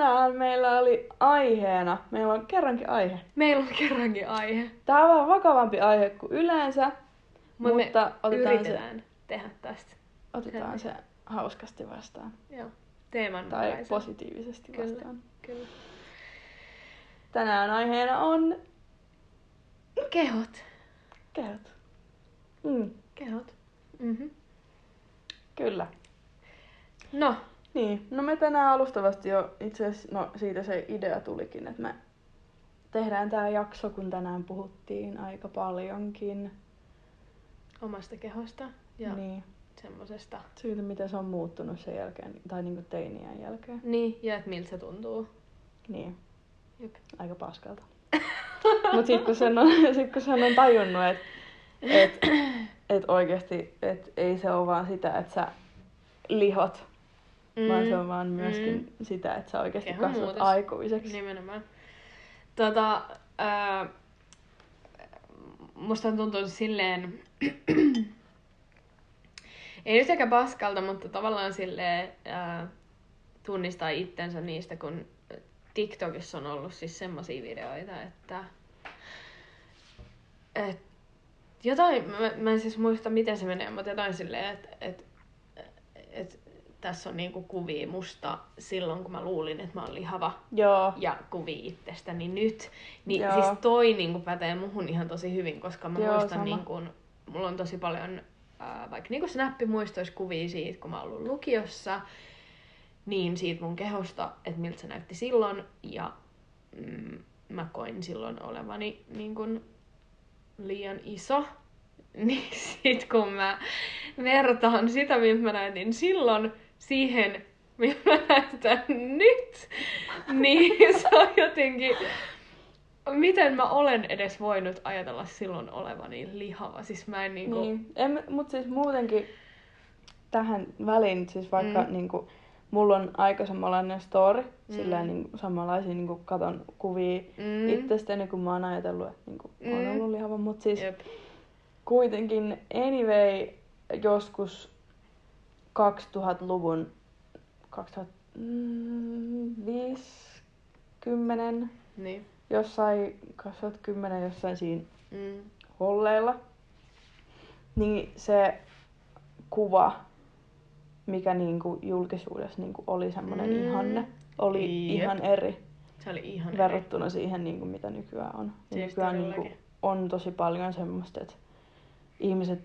Tänään meillä oli aiheena, meillä on kerrankin aihe. Meillä on kerrankin aihe. Tää on vähän vakavampi aihe kuin yleensä, Mut mutta me otetaan, se, tehdä tästä. otetaan se hauskasti vastaan. Joo. Teeman Tai mukaisen. positiivisesti Kyllä. vastaan. Kyllä. Tänään aiheena on Kehot. kehot. Mm, Kehot. Mhm. kyllä. No, Niin, no me tänään alustavasti jo itse asiassa, no siitä se idea tulikin, että me tehdään tää jakso, kun tänään puhuttiin aika paljonkin. omasta kehosta ja niin. Niin, semmosesta. siitä miten se on muuttunut sen jälkeen, tai niinku teiniän jälkeen. Niin, ja että miltä se tuntuu. Niin, Jep. aika paskalta. Mut sit kun sen on, sit kun sen on tajunnut, että et, et oikeesti, et ei se ole vaan sitä, että sä lihot, mm. vaan se on vaan myöskin mm. sitä, että sä oikeesti Kehon kasvat muutos. aikuiseksi. Nimenomaan. Tota, ää, musta tuntuu silleen, ei nyt ehkä paskalta, mutta tavallaan silleen ää, tunnistaa itsensä niistä, kun TikTokissa on ollut siis semmosia videoita, että et, jotain, mä, mä en siis muista miten se menee, mutta jotain silleen, että et, et, tässä on niinku kuvia musta silloin, kun mä luulin, että mä oon lihava Joo, ja kuvia itsestäni nyt. Niin Joo. siis toi niinku pätee muhun ihan tosi hyvin, koska mä Joo, muistan sama. niinku, mulla on tosi paljon ää, vaikka niinku snappimuistoissa kuvia siitä, kun mä oon ollut lukiossa, niin siitä mun kehosta, että miltä se näytti silloin ja mm, mä koin silloin olevani niin kuin liian iso. Niin sit kun mä vertaan sitä, miltä mä näytin silloin, siihen, mä näytän nyt, niin se on jotenkin... Miten mä olen edes voinut ajatella silloin olevani lihava? Siis mä en niinku... niin. En, mut siis muutenkin tähän väliin, siis vaikka Mm. niinku, mulla on aika samanlainen story, Mm. sillä niinku, samanlaisia niinku, katon kuvia Mm. itsestäni, kun mä oon ajatellut, että niinku, mm. on ollut lihava, mut siis Jep. kuitenkin anyway joskus 2000-luvun 2050 Niin. jossain 2010 jossain siinä Mm. holleilla, niin se kuva, mikä niinku julkisuudessa niinku oli semmoinen Mm. mm. ihanne, oli Jep. ihan eri Se oli ihan eri. verrattuna siihen, niinku, mitä nykyään on. Siis nykyään niinku, on tosi paljon semmoista, että ihmiset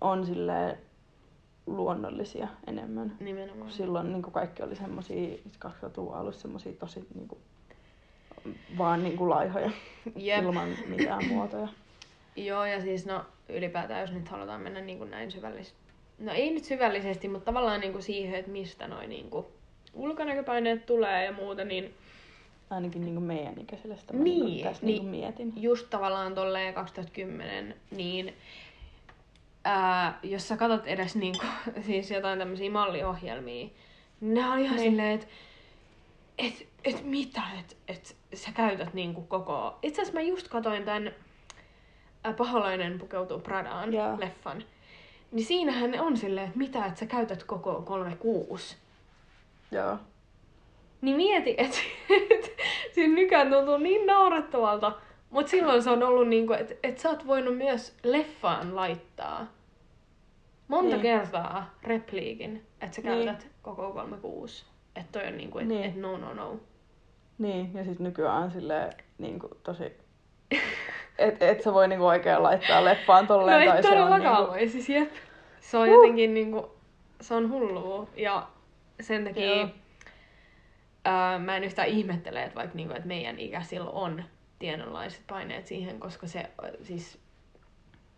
on silleen luonnollisia enemmän. Nimenomaan. Silloin niin kuin kaikki oli semmosia, 2000-luvun alussa semmosia tosi niin kuin, vaan niin kuin laihoja Jep. ilman mitään muotoja. Joo, ja siis no ylipäätään, jos nyt halutaan mennä niin kuin näin syvällisesti, no ei nyt syvällisesti, mutta tavallaan niin kuin siihen, että mistä noin niin kuin ulkonäköpaineet tulee ja muuta, niin Ainakin niin kuin meidän ikäiselle sitä Niin, niin, tässä niin. niin, niin mietin. just tavallaan tolleen 2010, niin ää, jos sä katsot edes niin kuin, siis jotain tämmöisiä malliohjelmia, niin ne on ihan Niin. silleen, että et, et mitä, että et sä käytät niin kuin koko... Itse asiassa mä just katoin tämän Paholainen pukeutuu Pradaan Joo. leffan. Niin siinähän ne on silleen, että mitä, että sä käytät koko 36. Joo. Niin mieti, että et, siinä nykyään tuntuu niin naurettavalta, mutta silloin se on ollut niinku, että et sä oot voinut myös leffaan laittaa monta Niin. kertaa repliikin, että sä Niin. käytät koko 36. Että toi on niinku, että Niin. et no no no. Niin, ja sitten nykyään on silleen niin kuin, tosi... Et, et sä voi niinku oikein laittaa leffaan No tolleen. ei tai se on todellakaan niinku, voi, siis jep. Se on Huh. jotenkin niinku, se on hullua ja sen takia Joo. ää, mä en yhtään ihmettele, että vaikka niinku, että meidän ikäisillä on tietynlaiset paineet siihen, koska se siis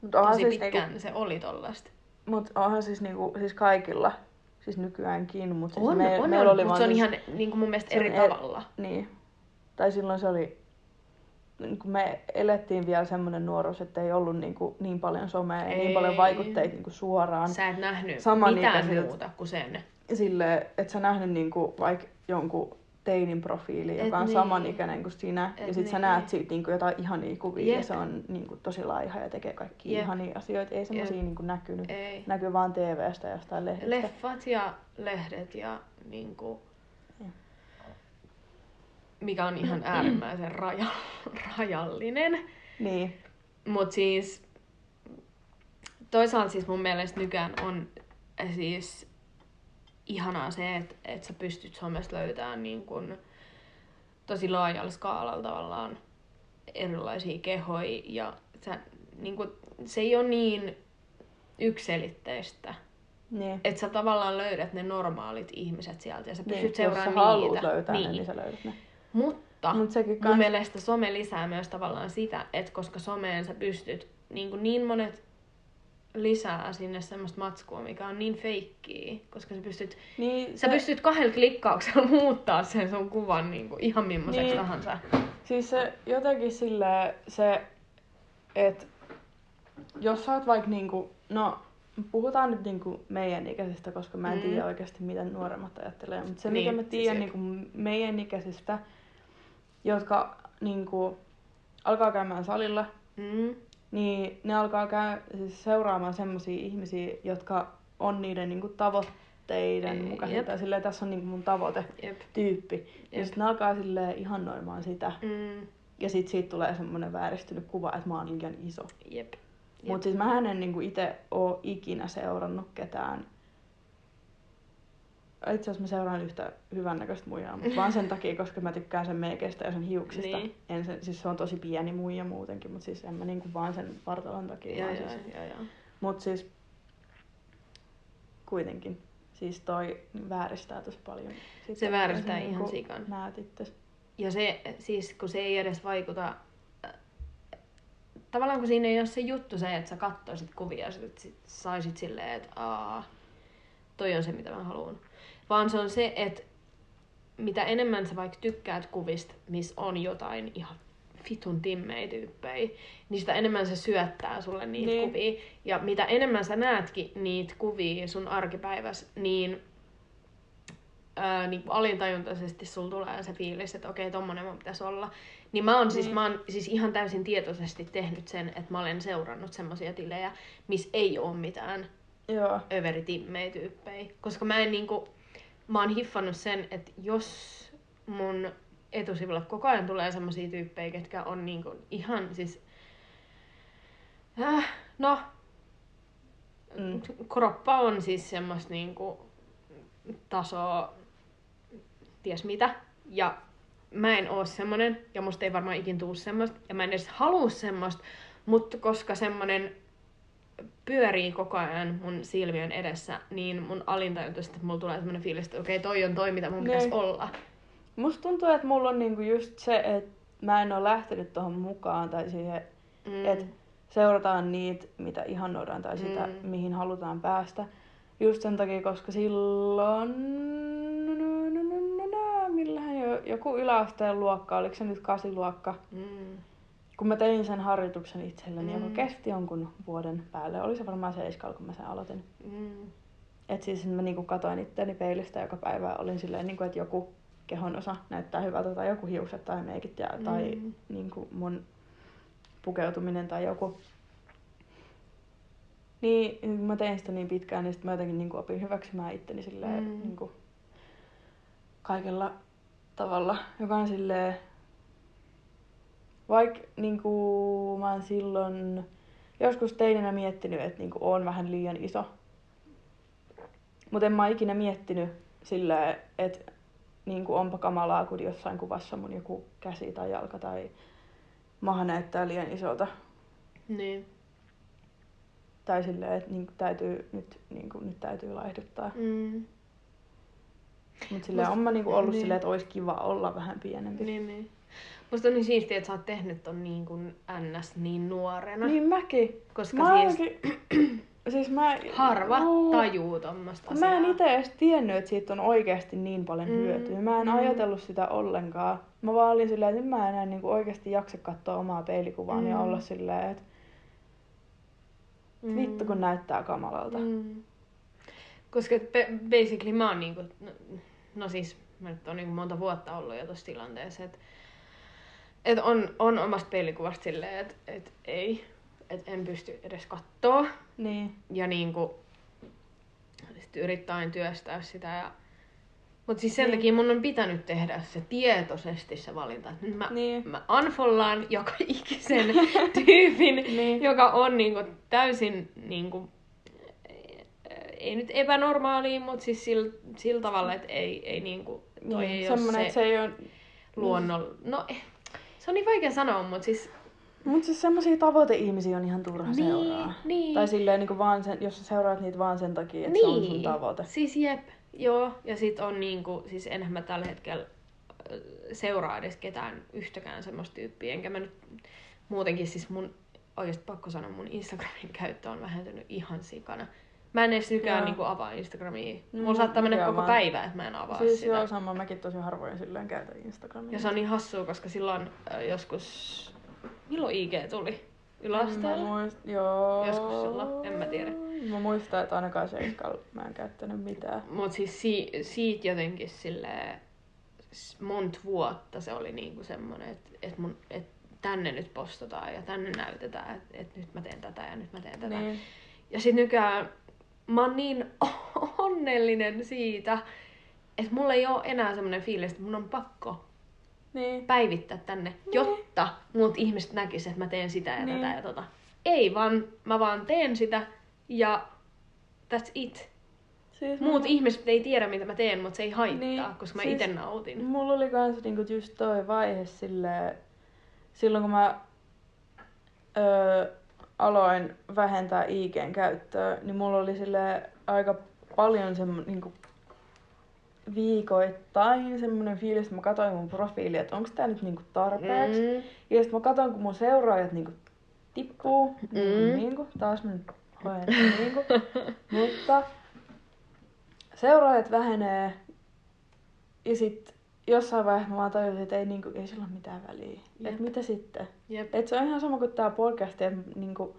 Mut tosi siis, pitkään niinku, se oli tollasta. mut onhan siis, niinku, siis kaikilla, siis nykyäänkin, mutta siis On, me, on, meillä on, oli mutta vaan se on siis, ihan niinku mun mielestä eri er- tavalla. Niin. Tai silloin se oli, niin kun me elettiin vielä semmoinen nuoruus, että ei ollut niin, kuin, niin paljon somea ja niin paljon vaikutteita niin kuin suoraan. Sä et nähnyt mitään muuta kuin sen. Silleen, että sä nähnyt niin kuin, vaikka jonkun teinin profiili, Et joka on niin. samanikäinen kuin sinä. Et ja sit sä niin. näet siitä niinku jotain ihania kuvia ja Jep. se on niinku tosi laiha ja tekee kaikki Jep. ihania asioita. Ei semmosia niinku näkynyt. Ei. Näkyy vaan TVstä ja jostain lehdistä. Leffat ja lehdet ja niinku, Joo. mikä on ihan äärimmäisen raja, rajallinen. Niin. Mut siis toisaalta siis mun mielestä nykyään on siis ihanaa se, että et sä pystyt somesta löytämään niin kun tosi laajalla skaalalla tavallaan erilaisia kehoja ja sä, niin kun, se ei ole niin ykselitteistä. Niin. Että sä tavallaan löydät ne normaalit ihmiset sieltä ja sä pystyt niin. Jos sä seuraamaan niitä. löytää niin. ne, niin sä löydät ne. Mutta Mut sekin mun kans... mielestä some lisää myös tavallaan sitä, että koska someen sä pystyt, niin, kuin niin monet lisää sinne semmoista matskua, mikä on niin feikkiä, koska sä pystyt, Niin, sä pystyt kahdella klikkauksella muuttaa sen sun kuvan niin kuin ihan millaiseksi Niin. tahansa. Siis se jotenkin silleen se, että jos sä oot vaikka niinku, no puhutaan nyt niinku meidän ikäisistä, koska mä en Mm. tiedä oikeasti miten nuoremmat ajattelee, mutta se Niin, mikä mä siis tiedän jep. niinku meidän ikäisistä, jotka niinku alkaa käymään salilla, Mm. Niin ne alkaa käy, siis seuraamaan semmosia ihmisiä, jotka on niiden niinku tavoitteiden Ei, mukaisia. jep. Tai silleen, tässä on niinku mun tavoite Jep. tyyppi. Ja Jep. sitten ne alkaa silleen ihannoimaan sitä. Mm. Ja sit siitä tulee semmoinen vääristynyt kuva, että mä oon liian iso. Jep. Mutta siis mä en niinku itse oo ikinä seurannut ketään. Itse asiassa mä seuraan yhtä hyvännäköistä muijaa, mutta vaan sen takia, koska mä tykkään sen meikestä ja sen hiuksista. Niin. En sen, siis se on tosi pieni muija muutenkin, mutta siis en mä niinku vaan sen vartalon takia. Joo, joo, siis. joo, joo. Mut siis kuitenkin. Siis toi vääristää tosi paljon. Sitä, Se vääristää sä ihan niinku sikan. Näet itses. Ja se, siis kun se ei edes vaikuta, tavallaan kun siinä ei ole se juttu se, että sä katsoisit kuvia ja sit, sit saisit silleen, että aa, toi on se mitä mä haluan. Vaan se on se, että mitä enemmän sä vaikka tykkäät kuvista, missä on jotain ihan vitun timmei tyyppejä, niin sitä enemmän se syöttää sulle niitä Niin. kuvia. Ja mitä enemmän sä näetkin niitä kuvia sun arkipäivässä, niin ää, niin alintajuntaisesti sulla tulee se fiilis, että okei, tommonen mun pitäisi olla. Niin mä oon, siis, Niin. mä oon siis ihan täysin tietoisesti tehnyt sen, että mä olen seurannut semmosia tilejä, missä ei ole mitään Joo. överitimmejä tyyppejä. Koska mä en niinku, mä oon hiffannut sen, että jos mun etusivulle koko ajan tulee semmosia tyyppejä, ketkä on niinku ihan siis... Äh, no, Mm. kroppa on siis semmoista niinku tasoa, ties mitä. Ja mä en oo semmonen, ja musta ei varmaan ikin tuu semmoista, ja mä en edes halua semmoista, mutta koska semmonen pyörii koko ajan mun silmien edessä, niin mun alintajuntaisesti mulla tulee semmonen fiilis, että okei, toi on toi, mitä mun pitäisi Niin. olla. Musta tuntuu, että mulla on niinku just se, että mä en ole lähtenyt tuohon mukaan tai siihen, Mm. että seurataan niitä, mitä ihannoidaan tai sitä, Mm. mihin halutaan päästä. Just sen takia, koska silloin, millähän jo, joku yläasteen luokka, oliko se nyt kasiluokka, Mm. Kun mä tein sen harjoituksen itselleni, Mm. joka kesti jonkun vuoden päälle. Oli se varmaan seiskalla, kun mä sen aloitin. Mm. Et siis mä niinku katoin itteeni peilistä joka päivä olin silleen, niinku, että joku kehon osa näyttää hyvältä tai joku hiukset tai meikit ja, tai Mm. niinku mun pukeutuminen tai joku. Niin, kun mä tein sitä niin pitkään, niin sit mä jotenkin niinku opin hyväksymään itteni silleen Mm. niinku kaikella tavalla, joka on silleen, vaikka niinku mä oon silloin joskus teininä miettinyt, että niinku oon vähän liian iso. Mutta en mä ikinä miettinyt silleen, että niinku onpa kamalaa, kun jossain kuvassa mun joku käsi tai jalka tai maha näyttää liian isolta. Niin. Tai silleen, että niinku täytyy, nyt, niinku, nyt täytyy laihduttaa. Mm. Mutta silleen Must- on mä niinku ollut niin. silleen, että olisi kiva olla vähän pienempi. Niin, niin. Musta on niin siistiä, että sä oot tehnyt ton niin kuin NS niin nuorena. Niin mäkin. Koska Mä siis ainakin, siis mä... harva Juu. tajuu tommosta Mä en itse edes tiennyt, että siitä on oikeasti niin paljon Mm, hyötyä. Mä en mm. ajatellut sitä ollenkaan. Mä vaan olin silleen, että mä en enää niinku oikeasti jaksa katsoa omaa peilikuvaa ja Mm. olla silleen, että vittu kun näyttää kamalalta. Mm. Koska basically mä oon niinku, no, no siis mä nyt on niin monta vuotta ollut jo tuossa tilanteessa, että et on, on omasta peilikuvasta silleen, että et ei, että en pysty edes kattoo. Niin. Ja niinku, sit yrittää aina työstää sitä. Ja... Mutta siis sen Niin. takia mun on pitänyt tehdä se tietoisesti se valinta. Nyt mä, Niin. mä unfollaan joka ikisen tyypin, Niin. joka on niinku täysin niinku, ei nyt epänormaali, mutta siis sillä, sillä tavalla, että ei, ei niinku, toi niin. ei ole se, että se ei ole... luonnolla. No, eh, se on niin vaikea sanoa, mutta siis... Mutta siis semmoisia tavoiteihmisiä on ihan turha Niin, seuraa. niin. Tai silleen niin vaan sen, jos sä seuraat niitä vaan sen takia, että se on sun tavoite. Siis jep, joo. Ja sit on niinku, siis enhän mä tällä hetkellä äh, seuraa edes ketään yhtäkään semmoista tyyppiä. Enkä mä nyt muutenkin siis mun, oikeasti pakko sanoa, mun Instagramin käyttö on vähentynyt ihan sikana. Mä en edes nykyään niinku avaa Instagramia. No, Mulla saattaa mennä koko avaan. päivä, että mä en avaa Siis sitä. joo, sama. Mäkin tosi harvoin silleen käytän Instagramia. Ja se on niin hassua, koska silloin äh, joskus... Milloin IG tuli? Mä Yläasteella? muist, joo. Joskus silloin, en mä tiedä. Mä muistan, että ainakaan seiskalla mä en käyttänyt mitään. Mut siis si- siitä jotenkin silleen s- monta vuotta se oli niinku semmonen, että et mun, et tänne nyt postataan ja tänne näytetään, että et nyt mä teen tätä ja nyt mä teen tätä. Niin. Ja sit nykyään mä oon niin onnellinen siitä, että mulla ei ole enää semmonen fiilis, että mun on pakko Niin. päivittää tänne, jotta muut ihmiset näkis, että mä teen sitä ja Niin. tätä ja tota. Ei vaan, mä vaan teen sitä ja that's it. Siis Muut mä- ihmiset ei tiedä, mitä mä teen, mutta se ei haittaa, Niin, koska mä siis- itse nautin. Mulla oli kans niinku just toi vaihe silleen, silloin kun mä öö, aloin vähentää IGn käyttöä, niin mulla oli sille aika paljon semmoinen niinku viikoittain semmoinen fiilis, että mä katsoin mun profiilia, että onko tää nyt niinku tarpeeksi. Mm. Ja sitten mä katson, kun mun seuraajat niinku tippuu, Mm. niinku, niinku, taas mä nyt hoen, niinku. mutta seuraajat vähenee ja sit jossain vaiheessa mä vaan tajusin, että ei, niinku, ei sillä ole mitään väliä. Jep. Et mitä sitten? Jep. Et se on ihan sama kuin tää podcast, että niinku,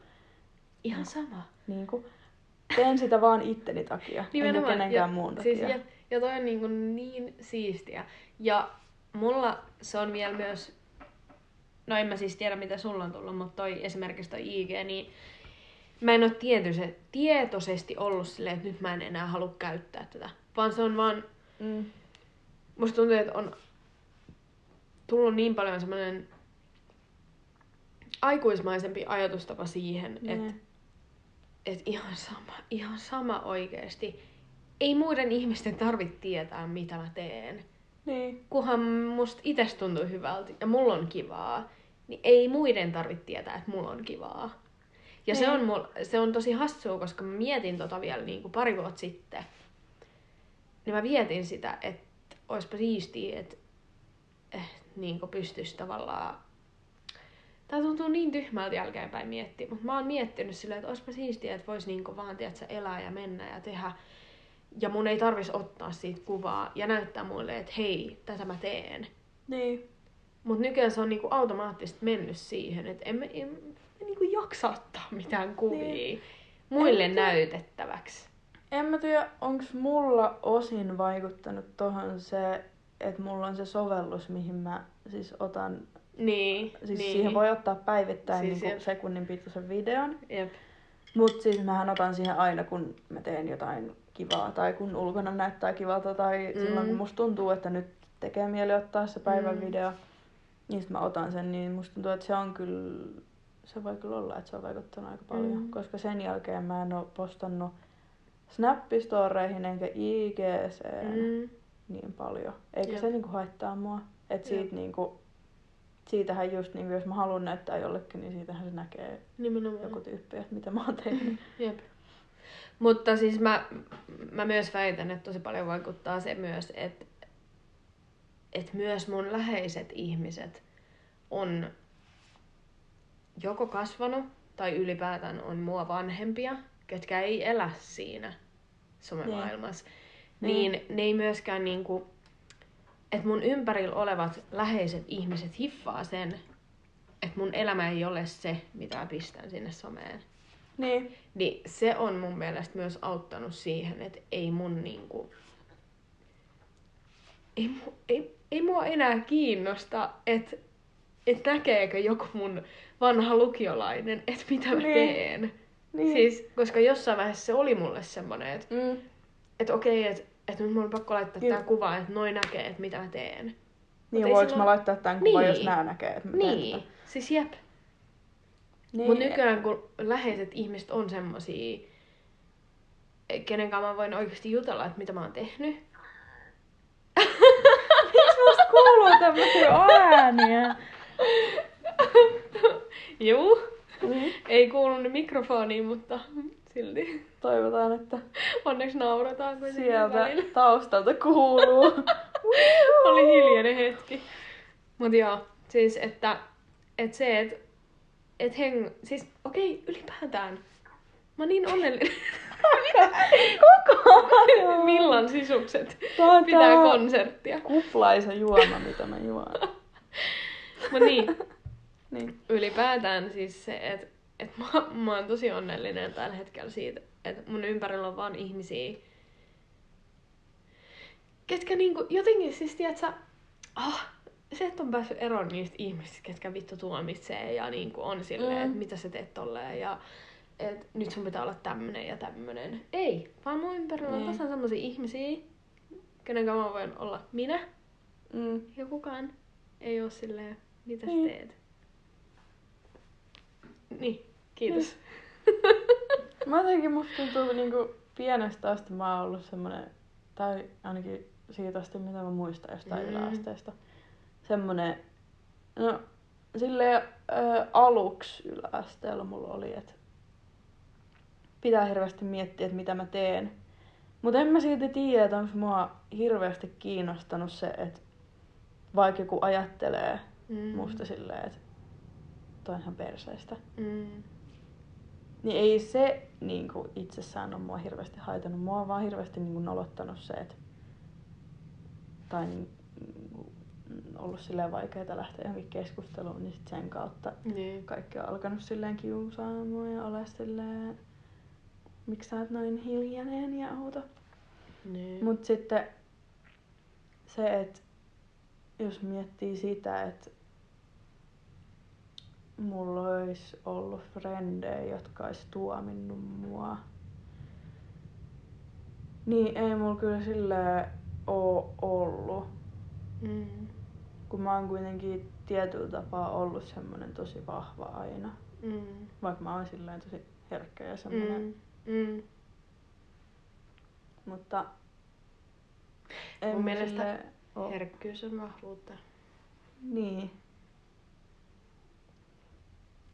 Ihan sama. niinku, teen sitä vaan itteni takia, enkä kenenkään ja, muun takia. Siis, ja, ja toi on niin, kuin niin siistiä. Ja mulla se on vielä myös, no en mä siis tiedä mitä sulla on tullut, mutta toi esimerkiksi toi IG, niin mä en ole tietoise, tietoisesti ollut silleen, että nyt mä en enää halua käyttää tätä. Vaan se on vaan, mm. Musta tuntuu, että on tullut niin paljon semmoinen aikuismaisempi ajatustapa siihen, Niin. että et ihan sama, ihan sama oikeesti. Ei muiden ihmisten tarvitse tietää, mitä mä teen. Niin. Kunhan musta itse tuntuu hyvältä ja mulla on kivaa, niin ei muiden tarvitse tietää, että mulla on kivaa. Ja se Niin. on, mul, se on tosi hassua, koska mä mietin tota vielä niin kuin pari vuotta sitten. Niin mä vietin sitä, että oispa siistiä, että eh, niin pystyisi tavallaan... Tää tuntuu niin tyhmältä jälkeenpäin miettiä, mutta mä oon miettinyt silleen, että oispa siistiä, että vois niinku vaan, tiedätkö, elää ja mennä ja tehdä. Ja mun ei tarvis ottaa siitä kuvaa ja näyttää muille, että hei, tätä mä teen. Niin. Mutta nykyään se on niinku automaattisesti mennyt siihen, että emme, emme niinku jaksa ottaa mitään kuvia Niin. muille En näytettäväksi. En mä tiedä, onko mulla osin vaikuttanut tohon se, että mulla on se sovellus, mihin mä siis otan, Niin, siis niin. siihen voi ottaa päivittäin Siis jep. sekunnin pituisen videon. Jep. Mut siis mähän otan siihen aina, kun mä teen jotain kivaa tai kun ulkona näyttää kivalta tai Mm. silloin kun musta tuntuu, että nyt tekee mieli ottaa se päivän Mm. video. Niin sit mä otan sen, niin musta tuntuu, että se on kyllä, se voi kyllä olla, että se on vaikuttanut aika paljon. Mm. Koska sen jälkeen mä en oo postannut Snappistoreihin enkä IGC Mm. niin paljon. Eikä Jep. se niinku haittaa mua. Et siitä Jep. niinku, siitähän just niinku, jos mä haluan näyttää jollekin, niin siitähän se näkee Nimenomaan. joku tyyppi, että mitä mä oon tehnyt. Jep. Mutta siis mä, mä myös väitän, että tosi paljon vaikuttaa se myös, että, että myös mun läheiset ihmiset on joko kasvanut tai ylipäätään on mua vanhempia, ketkä ei elä siinä somemaailmassa. Niin. Niin ne ei myöskään niinku, että mun ympärillä olevat läheiset ihmiset hiffaa sen, että mun elämä ei ole se, mitä mä pistän sinne someen. Niin. Niin se on mun mielestä myös auttanut siihen, että ei mun niinku... ei, mu- ei, ei mua enää kiinnosta, että et näkeekö joku mun vanha lukiolainen, että mitä mä Niin. teen. Niin. Siis, koska jossain vaiheessa se oli mulle semmonen, että Mm. et okei, että et nyt mun on pakko laittaa Joo. tää kuva, että noin näkee, että mitä mä teen. Niin, ei voinko silloin- mä laittaa tämän kuvan, Niin. jos nää näkee, että mä teen Niin, tätä? siis jep. Niin. Mutta nykyään kun läheiset ihmiset on semmosia, kenen kanssa mä voin oikeasti jutella, että mitä mä oon tehnyt. Miksi musta kuuluu tämmösiä ääniä? Juu, Mm. ei kuulunut mikrofoniin, mutta silti. Toivotaan, että Onneksi naurataan kuitenkin sieltä välillä. taustalta kuuluu. Oli hiljainen hetki. Mut joo, siis että, että se, että et heng... Siis okei, ylipäätään. Mä oon niin onnellinen. Koko ajan. Millan sisukset on pitää tää konserttia. kuplaisa juoma, mitä mä juon. Mut niin, Niin. ylipäätään siis se, että et mä, mä oon tosi onnellinen tällä hetkellä siitä, että mun ympärillä on vaan ihmisiä, ketkä niinku jotenkin siis, tiedätkö, ah, se, että on päässyt eroon niistä ihmisistä, ketkä vittu tuomitsee ja niinku on silleen, Mm. että mitä sä teet tolleen ja että nyt sun pitää olla tämmönen ja tämmönen. Ei, vaan mun ympärillä on Niin. tasan semmosia ihmisiä, kenen kanssa mä voin olla minä Mm. ja kukaan ei oo silleen, mitä sä Niin. teet. Niin, kiitos. Mä jotenkin musta tuntuu niinku pienestä asti mä oon ollut semmonen, tai ainakin siitä asti mitä mä muistan jostain Mm. yläasteesta, semmonen, no silleen ö, aluksi yläasteella mulla oli, että pitää hirveästi miettiä, että mitä mä teen. Mutta en mä silti tiedä, että onko mua hirveästi kiinnostanut se, että vaikka joku ajattelee Mm. musta silleen, että toi on ihan perseestä. Mm. Niin ei se niin kuin itsessään ole mua hirveästi haitannut. Mua on vaan hirveästi niin kuin nolottanut se, että... Tai niin, ollut silleen vaikeaa lähteä johonkin keskusteluun, niin sit sen kautta Niin. kaikki on alkanut silleen kiusaamaan ja ole silleen... Miksi sä oot noin hiljainen ja outo? Niin. Mut sitten se, että jos miettii sitä, että mulla olisi ollut frendejä, jotka olisi tuominnut mua, niin ei mulla kyllä silleen oo ollut. Mm. Kun mä oon kuitenkin tietyllä tapaa ollut semmonen tosi vahva aina. Mm. Vaikka mä oon silleen tosi herkkä ja semmonen. Mm. Mm. Mutta ei Mun mielestä oo. Herkkyys on vahvuutta. Niin.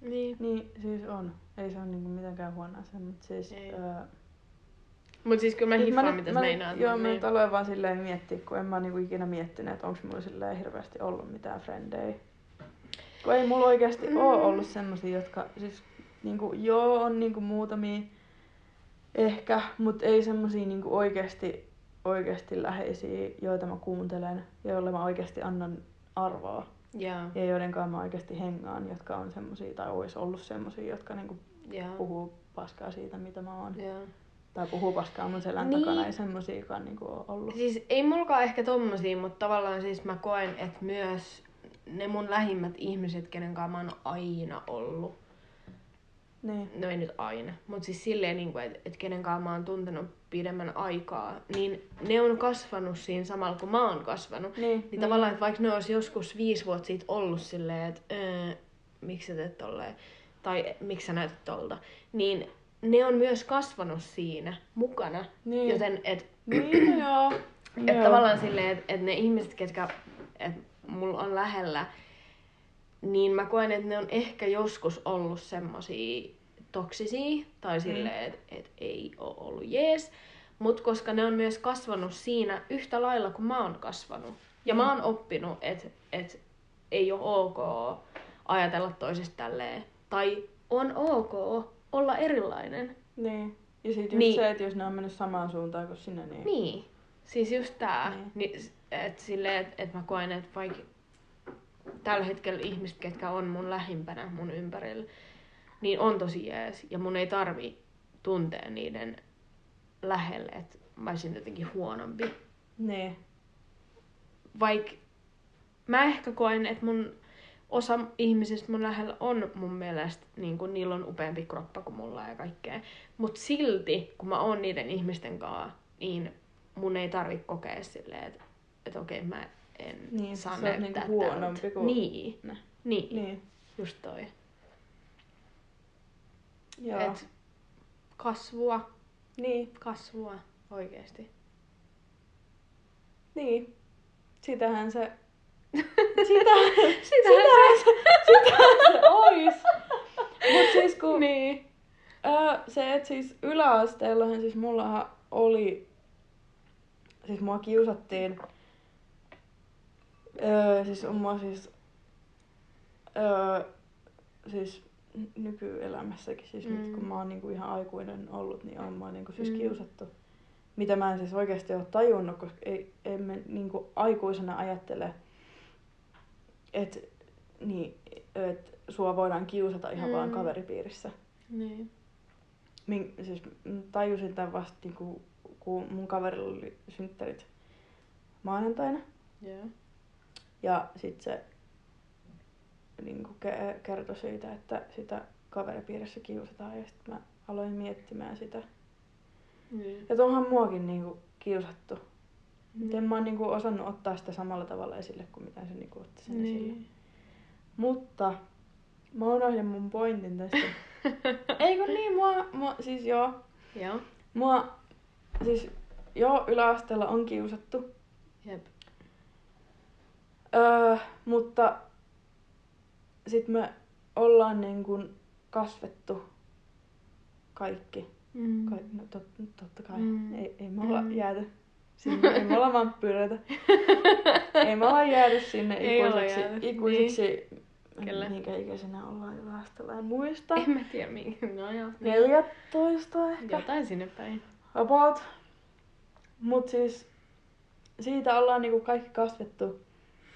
Niin. Niin, siis on. Ei se ole niinku mitenkään huono asia, mutta siis... Ei. Öö, Mut siis kyllä mä siis hiffaan, nyt- mitä mä meinaat. Joo, mut mä niin. nyt aloin vaan silleen miettiä, kun en mä niinku ikinä miettinyt, että onko mulla silleen hirveästi ollut mitään frendejä. Kun ei mulla oikeasti mm. oo ollut semmosia, jotka siis niinku, joo, on niinku muutamia ehkä, mutta ei semmosia niinku oikeasti, oikeasti läheisiä, joita mä kuuntelen ja joille mä oikeasti annan arvoa. Joo. Ja joiden kanssa mä oikeasti hengaan, jotka on semmosia, tai ois ollut semmosia, jotka niinku Joo. puhuu paskaa siitä, mitä mä oon. Joo. Tai puhuu paskaa mun selän Niin. takana, ei semmosiakaan niinku ollut. Siis ei mulkaan ehkä tommosia, mutta tavallaan siis mä koen, että myös ne mun lähimmät ihmiset, kenen kanssa mä oon aina ollut, Niin. no ei nyt aina, mutta siis silleen, niin että et kenen kanssa mä oon tuntenut pidemmän aikaa, niin ne on kasvanut siinä samalla kuin mä oon kasvanut. Niin, Niin tavallaan, että vaikka ne olisi joskus viisi vuotta siitä ollut silleen, että öö, miksi sä teet tolleen, tai miksi sä näytät tolta, niin ne on myös kasvanut siinä mukana. Niin. Joten, että Niin, joo. et Joo. tavallaan silleen, että et ne ihmiset, ketkä et mulla on lähellä, niin mä koen, että ne on ehkä joskus ollut semmosia toksisia, tai silleen, että et ei ole ollut jees. Mutta koska ne on myös kasvanut siinä yhtä lailla kuin mä oon kasvanut. Ja mä oon oppinut, että et ei ole ok ajatella toisesta tälleen. Tai on ok olla erilainen. Niin. Ja sit just Niin. se, että jos ne on mennyt samaan suuntaan kuin sinne, niin... Niin. Siis just tää. Niin. Niin, että silleen, että et mä koen, että vaikka tällä hetkellä ihmiset, ketkä on mun lähimpänä mun ympärillä, niin on tosi jees. Ja mun ei tarvi tuntea niiden lähelle, että mä olisin jotenkin huonompi. Niin. vaikka mä ehkä koen, että mun osa ihmisistä mun lähellä on mun mielestä, niin kuin, niillä on upeampi kroppa kuin mulla ja kaikkea. Mutta silti, kun mä oon niiden ihmisten kanssa, niin mun ei tarvi kokea silleen, että, että okei, mä en Niin, saa oot näyttää niinku huonompi kuin- Niin, Ne. niin, Niin. just toi. Joo. Et kasvua, Niin. kasvua oikeesti. Niin. Sitähän se... Sitä, Sitähän sitähän se, sitähän se ois. Mut siis kun... Niin. Öö, se, että siis yläasteellahan siis mullahan oli, siis mua kiusattiin, öö, siis on mua siis, öö, siis nykyelämässäkin, siis mm. nyt Mm. kun mä oon niinku ihan aikuinen ollut, niin on mua niinku siis Mm. mm. kiusattu. Mitä mä en siis oikeasti ole tajunnut, koska ei, emme niinku aikuisena ajattele, että niin, et sua voidaan kiusata ihan mm. vaan Mm. kaveripiirissä. Niin. Min, siis tajusin tämän vasta, niinku, kun mun kaverilla oli synttärit maanantaina. Joo. Ja sitten se niinku, ke- kertoi siitä, että sitä kaveripiirissä kiusataan. Ja sitten mä aloin miettimään sitä. Niin. Ja onhan muakin niinku, kiusattu. Mm. Miten mä oon niinku, osannut ottaa sitä samalla tavalla esille kuin mitä se niinku, otti sen esille. Niin. Mutta mä unohdin mun pointin tästä. Ei kun niin, mua, mua siis joo, Joo. Mua siis joo yläasteella on kiusattu, Jep. Öö, mutta sit me ollaan niin kuin kasvettu kaikki. Mm. Ka- no, tot, totta kai. Mm. Ei, ei me olla Mm. jääty sinne, ei me olla vampyyreitä. ei me olla jääty sinne Ei olla ikuisiksi, jääty, ikuisiksi Kyllä. minkä ikäisenä ollaan yläasteella, en muista. En mä tiedä mihin. No joo. 14 ehkä. Jotain sinne päin. About. Mut siis siitä ollaan niinku kaikki kasvettu.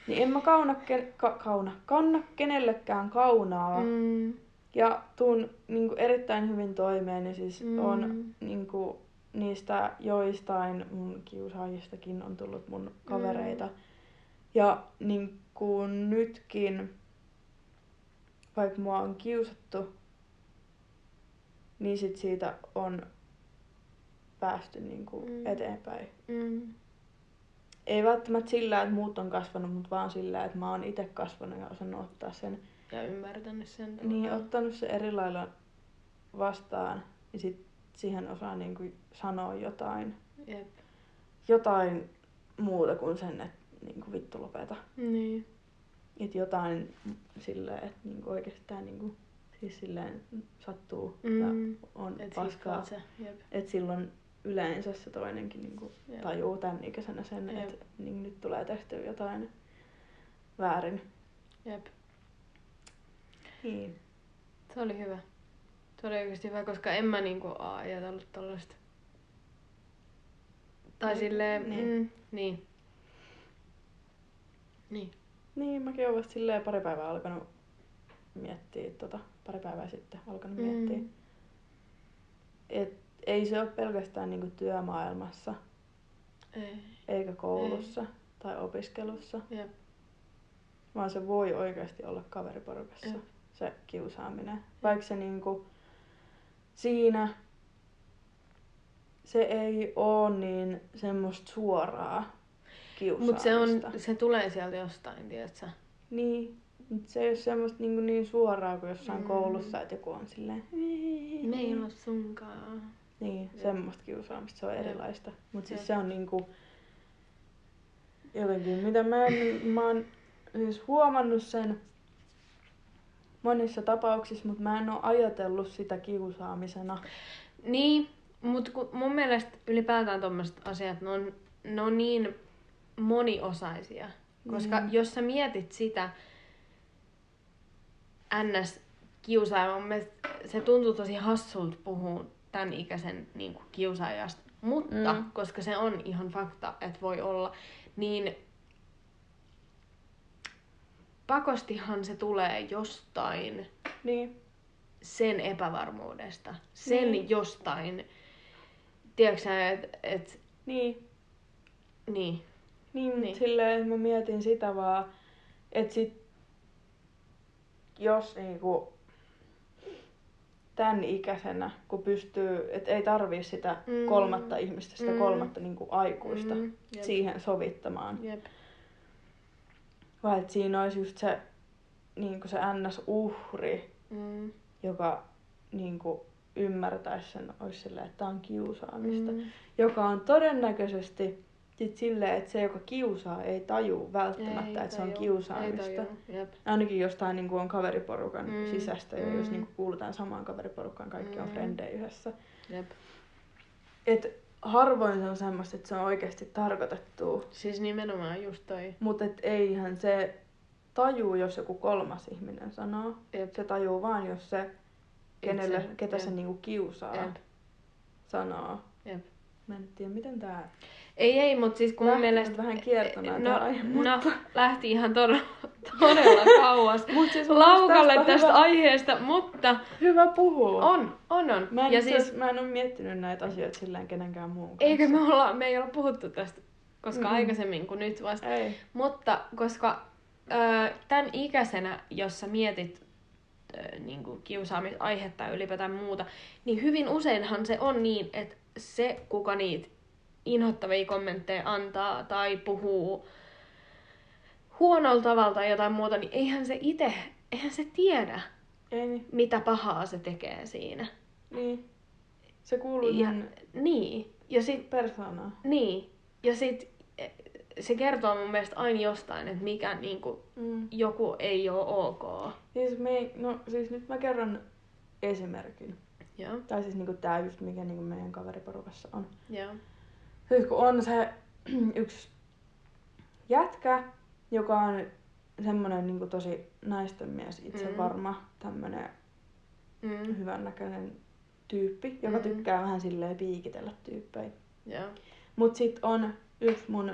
Niin en mä kauna, ke, ka, kauna, kanna kenellekään kaunaa. Mm. Mm. Ja tuun niinku erittäin hyvin toimeen. Ja siis Mm. mm. on niinku niistä joistain mun kiusaajistakin on tullut mun kavereita. Mm. Ja niinku nytkin, vaikka mua on kiusattu, niin sit siitä on päästy niinku Mm. mm. eteenpäin. Mm. Ei välttämättä sillä, että muut on kasvanut, mutta vaan sillä, että mä oon itse kasvanut ja osannut ottaa sen. Ja ymmärtänyt sen. Niin, ottanut se eri lailla vastaan ja sit siihen osaa niinku sanoa jotain, Jep. jotain muuta kuin sen, että niinku vittu lopeta. Niin. Et jotain silleen, että niinku oikeesti tää niinku, siis silleen sattuu Mm. ja on Et paskaa. Et silloin yleensä se toinenkin niinku Jep. tajuu tämän ikäisenä sen, Jep. että niin nyt tulee tehtyä jotain väärin. Jep. Niin. Se oli hyvä. Se oli oikeasti hyvä, koska en mä niinku ajatellut tollaista. Tai Niin, silleen, niin. Mm, niin. Niin. Niin, mäkin oon vasta silleen pari päivää alkanut miettiä, tota, pari päivää sitten alkanut Mm. miettiä. Et ei se ole pelkästään niinku työmaailmassa, Ei. eikä koulussa tai opiskelussa, Jep. vaan se voi oikeasti olla kaveriporukassa, Jep. se kiusaaminen. Vaikka se niinku siinä se ei oo niin semmoista suoraa kiusaamista. Mut se, on, se tulee sieltä jostain, tiedätkö? Niin, mut se ei ole semmoista niin, niin suoraa kuin jossain Mm. koulussa, että joku on silleen... Me ei olla sunkaan. Niin, Jep. semmoista kiusaamista, se on Jep. erilaista. Mutta siis se on niinku... Jotenkin, mitä mä, en, mä oon siis huomannut sen monissa tapauksissa, mutta mä en oo ajatellut sitä kiusaamisena. Niin, mutta mun mielestä ylipäätään tuommoiset asiat, ne on, ne on niin moniosaisia. Koska Niin. jos sä mietit sitä ns mun mielestä se tuntuu tosi hassulta puhua tämän ikäisen niin kuin kiusaajasta. Mutta Mm. koska se on ihan fakta, että voi olla, niin pakostihan se tulee jostain Niin, sen epävarmuudesta, sen Niin. jostain, tiedätkö että et, niin. niin, Niin, niin. Niin. silleen, että mä mietin sitä vaan, että sit, jos niinku tämän ikäisenä, kun pystyy, että ei tarvii sitä Mm. kolmatta ihmistä, sitä Mm. kolmatta niinku aikuista Mm, jep. siihen sovittamaan. Jep. Vaan että siinä olisi just se, niinku se NS-uhri, Mm. joka niinku ymmärtäisi sen, olisi silleen, että tämä on kiusaamista. Mm. Joka on todennäköisesti sit silleen, että se, joka kiusaa, ei taju välttämättä, Ei että se on kiusaamista. Ainakin jostain niin kuin on kaveriporukan Mm, sisästä ja jos mm. niin kuin kuulutaan samaan kaveriporukkaan, kaikki mm. on frendejä yhdessä. Jep. Et harvoin se on semmoista, että se on oikeasti tarkoitettu, Siis nimenomaan just toi. mutta et eihän se tajuu, jos joku kolmas ihminen sanoo. Jep. Se tajuu vaan, jos se, kenelle, Itse, ketä jep. se niinku kiusaa, Jep. sanoo. Jep. Mä en tiedä, miten tää Ei, ei, mutta siis kun mun mielestä... vähän kiertämään no, tää aihe, no, lähti ihan todella, todella kauas Mut siis laukalle mielestä tästä hyvä, aiheesta, mutta hyvä puhua. on, on, on. Mä en, ja siis, mä en ole miettinyt näitä asioita silleen kenenkään muun kanssa. eikö me olla, me ei olla puhuttu tästä, koska Mm-mm. aikaisemmin kuin nyt vasta. Ei. Mutta koska ö, tämän ikäisenä, jos sä mietit ö, niin kuin kiusaamisaihetta ja ylipäätään muuta, niin hyvin useinhan se on niin, että se, kuka niitä inhottavia kommentteja antaa tai puhuu huonolla tavalla tai jotain muuta, niin eihän se itse, eihän se tiedä, Ei niin. mitä pahaa se tekee siinä. niin. Se kuuluu Ja, sen niin, ja sit, persoonaan. niin, ja sit eh, se kertoo mun mielestä aina jostain, että mikä niinku, Mm. joku ei ole ok. Siis, me, no, siis nyt mä kerron esimerkin. Joo, Tai siis niinku tää just mikä niinku meidän kaveriporukassa on. joo. Siis kun on se yksi jätkä, joka on semmonen niinku tosi naisten mies, itse Mm. varma, tämmönen Mm. hyvännäköinen tyyppi, joka Mm. tykkää vähän silleen piikitellä tyyppejä. Joo. Mut sit on yksi mun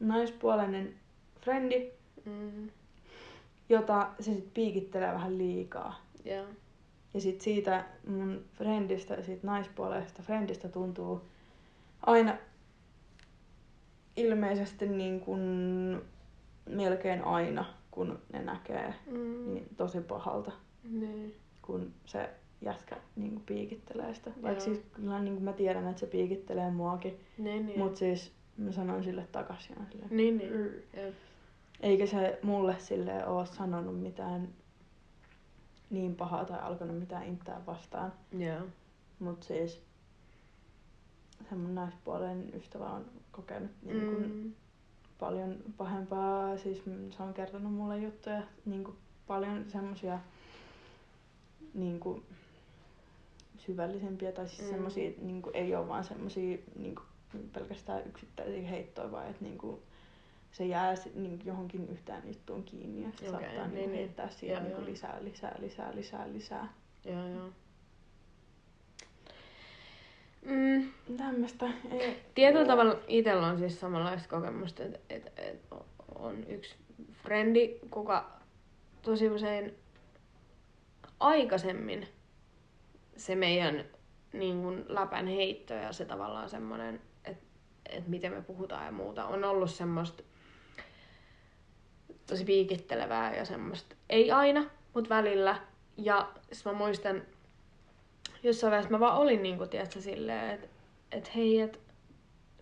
naispuolinen frendi, Mm. jota se sit piikittelee vähän liikaa. Joo. Ja sit siitä mun friendistä, siitä naispuoleisesta friendistä tuntuu aina ilmeisesti niin kuin melkein aina, kun ne näkee, Mm. niin tosi pahalta, Niin. kun se jätkä niin kuin piikittelee sitä. Vaikka siis kyllä niin kuin mä tiedän, että se piikittelee muakin, Niin, niin. mut siis mä sanon sille takaisin silleen, Niin, niin. Jep. Eikä se mulle sille ole sanonut mitään niin pahaa tai alkanut mitään intää vastaan. Joo. Mut siis se mun naispuolen ystävä on kokenut niin kun Mm. paljon pahempaa. Siis se on kertonut mulle juttuja, niin kuin paljon semmosia niin kuin syvällisempiä tai siis Mm. mm. semmosia niin kuin, ei ole vaan semmosia niin kuin, pelkästään yksittäisiä heittoja, vaan että niin kuin, se jää niin kuin, johonkin yhteen juttuun kiinni ja okay, saattaa niin, niin, niin. heittää siihen niin kuin, lisää, lisää, lisää, lisää, lisää. Joo, joo. Mm. Tämmöstä ei... Tietyllä tavalla itsellä on siis samanlaista kokemusta, että et, et on yksi frendi, kuka tosi usein aikaisemmin se meidän niin kuin läpän heitto ja se tavallaan semmoinen, että et miten me puhutaan ja muuta, on ollut semmoista tosi piikittelevää ja semmoista, ei aina, mutta välillä. Ja sit mä muistan, jossain vaiheessa mä vaan olin niinku, tiedätkö, silleen, että et hei, et,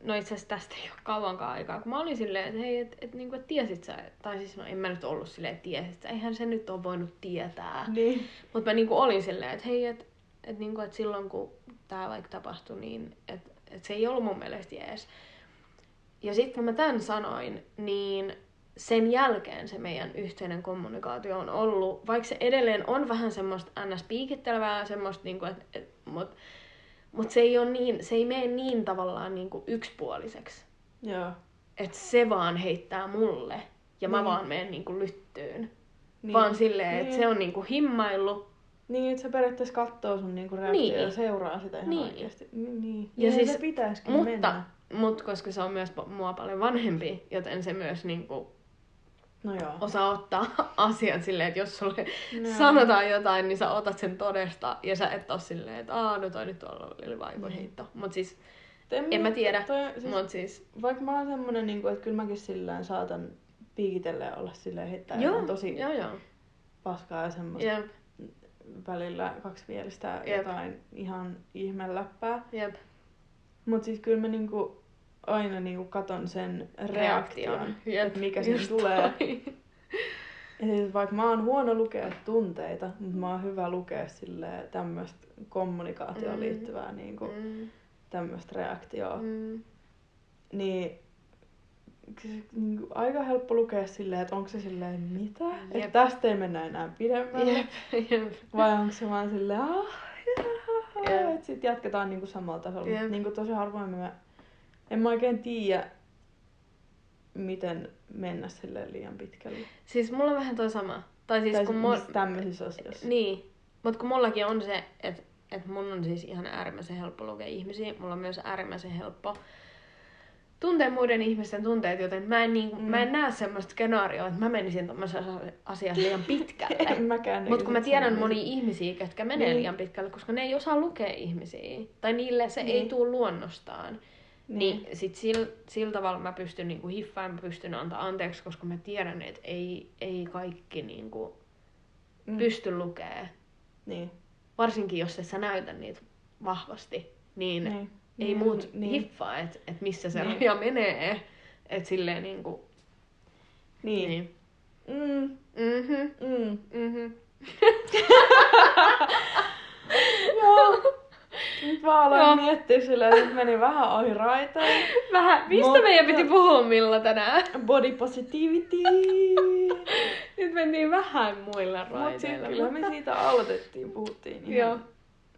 no itse asiassa tästä ei ole kauankaan aikaa, kun mä olin silleen, että hei, että et, niinku, et tiesit sä, tai siis no en mä nyt ollut silleen, että tiesit sä, eihän se nyt ole voinut tietää. Niin. Mutta mä niinku olin silleen, että hei, että et, niinku, et silloin kun tää vaikka tapahtui, niin että et se ei ollut mun mielestä jees. Ja sitten kun mä tämän sanoin, niin sen jälkeen se meidän yhteinen kommunikaatio on ollut, vaikka se edelleen on vähän semmoista ns. piikittelevää, semmoista, niinku, et, et, mutta mut se ei niin, se ei mene niin tavallaan niinku yksipuoliseksi. Joo. Että se vaan heittää mulle ja mä Niin. vaan menen niinku lyttyyn. Niin. Niin. Vaan silleen, että Niin. se on niinku himmailu. Niin, että se periaatteessa katsoo sun niinku reaktio Niin. ja seuraa sitä ihan Niin. oikeesti. Niin, niin. Ja Ja siis- se pitäisikin Mutta, mennä. mut koska se on myös mua paljon vanhempi, joten se myös niinku No joo. osaa ottaa asiat silleen, että jos sulle No. sanotaan jotain, niin sä otat sen todesta ja sä et oo silleen, että aah, no toi nyt on ollut Mm. vaivoheitto. Mut siis En mä tiedä, Toi, siis, Mut siis, Vaikka mä oon semmonen, niin että kyllä mäkin sillään saatan piikitellä olla silleen heittää joo, tosi joo, joo. paskaa ja semmoista Jep, välillä kaksivielistä Jep. jotain ihan ihmeläppää. jep. Mut siis kyllä mä niinku aina niinku katon sen reaktion, Jep, että mikä siinä just tulee. Ja siis vaikka mä oon huono lukea tunteita, mutta mä oon hyvä lukea sille tämmöistä kommunikaatioon Mm. liittyvää niinku, Mm, tämmöistä reaktioa. mm, Niin se niinku aika helppo lukea silleen, että onko se silleen mitä? Että tästä ei mennä enää pidemmälle. Jep, jep. Vai onko se vaan silleen, ah, Jep. yeah. että sit jatketaan niinku samalla tasolla. Mut niinku tosi harvoin mä, en mä oikein tiedä, miten mennä silleen liian pitkälle. Siis mulla on vähän toi sama. Tai siis tai kun siis mul... tämmöisissä asioissa. Niin, mutta kun mullakin on se, että et mun on siis ihan äärimmäisen helppo lukea ihmisiä. Mulla on myös äärimmäisen helppo tuntea muiden ihmisten tunteet, joten mä en, niin, Mm. mä en näe semmoista skenaarioa, että mä menisin tommosessa asiassa liian pitkälle. mäkään. Mutta kun mä tiedän monia ihmisiä, jotka menee Niin. liian pitkälle, koska ne ei osaa lukea ihmisiä. Tai niille se Niin. ei tule luonnostaan. Niin. Niin sit sillä sil tavalla mä pystyn niinku hiffaan, mä pystyn antaa anteeksi, koska mä tiedän, että ei, ei kaikki niinku Mm. pysty lukea. Niin. Varsinkin jos et sä näytä niitä vahvasti, niin, Niin. ei Niin, muut niin. hiffaa, että et missä se Niin. raja menee. Että silleen niinku... Niin. Niin. Mm. Mhm. Mm. Mhm. Joo. Nyt mä aloin Joo. miettiä silleen, että meni vähän ohi raiteen. Vähän, mistä Mutta- meidän piti puhua Milla tänään? Body positivity. Nyt mentiin vähän muilla Mutta raiteilla. sitten kyllä me siitä aloitettiin, puhuttiin ihan Joo.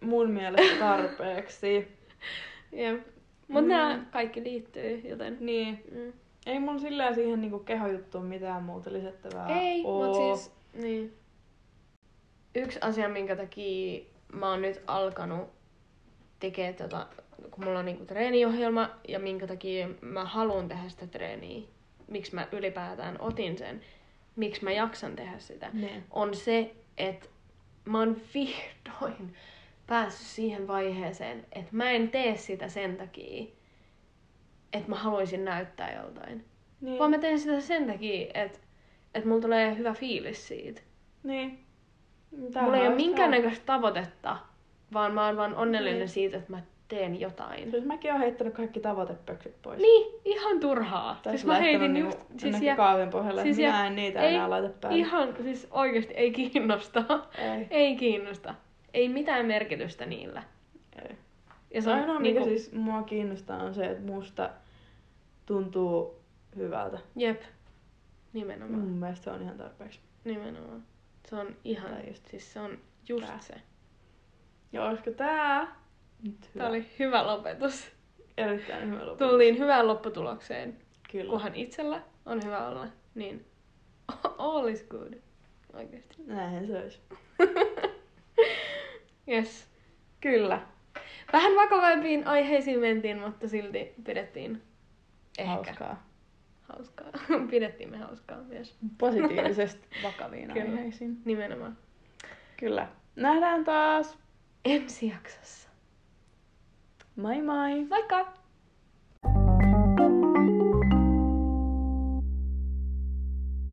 mun mielestä tarpeeksi. Jep. Mut Mm. nämä kaikki liittyy, joten... Niin. Mm. Ei mun silleen siihen niinku kehojuttuun mitään muuta lisättävää Ei, oo. mut siis... Niin. Yksi asia, minkä takia mä oon nyt alkanut tekee tota, kun mulla on niinku treeniohjelma ja minkä takia mä haluan tehdä sitä treeniä, miksi mä ylipäätään otin sen, miksi mä jaksan tehdä sitä, Niin. on se, että mä oon vihdoin päässyt siihen vaiheeseen, että mä en tee sitä sen takia, että mä haluaisin näyttää joltain. Niin. Vaan mä teen sitä sen takia, että, että mulla tulee hyvä fiilis siitä. Niin. mulla ei ole minkäännäköistä tavoitetta, vaan mä oon vaan onnellinen Niin. siitä, että mä teen jotain. Siis mäkin oon heittänyt kaikki tavoitepöksyt pois. Niin, ihan turhaa. Tai siis mä heitin just, siis ja, kaavin pohjalle, siis ja- minä en niitä ei, enää laita päälle. ihan, siis oikeesti ei kiinnosta. Ei. ei kiinnosta. Ei mitään merkitystä niillä. ei. Ja Se ainoa, niinku- mikä siis mua kiinnostaa, on se, että musta tuntuu hyvältä. Jep. Nimenomaan. Mun mielestä se on ihan tarpeeksi. Nimenomaan. Se on ihan, Tai just siis se on just tää. se. Ja olisiko tää nyt hyvä? Tämä oli hyvä lopetus. Erittäin hyvä lopetus. Tultiin hyvään lopputulokseen. Kyllä. Kunhan itsellä on hyvä olla, niin all is good. Oikeesti. Näinhän se olisi. Yes. Kyllä. Vähän vakavampiin aiheisiin mentiin, mutta silti pidettiin ehkä Hauskaa. hauskaa. Pidettiin me hauskaa myös. Positiivisesti vakaviin Kyllä. aiheisiin. Nimenomaan. Kyllä. Nähdään taas. Ensi jaksossa. Moi moi! Moikka!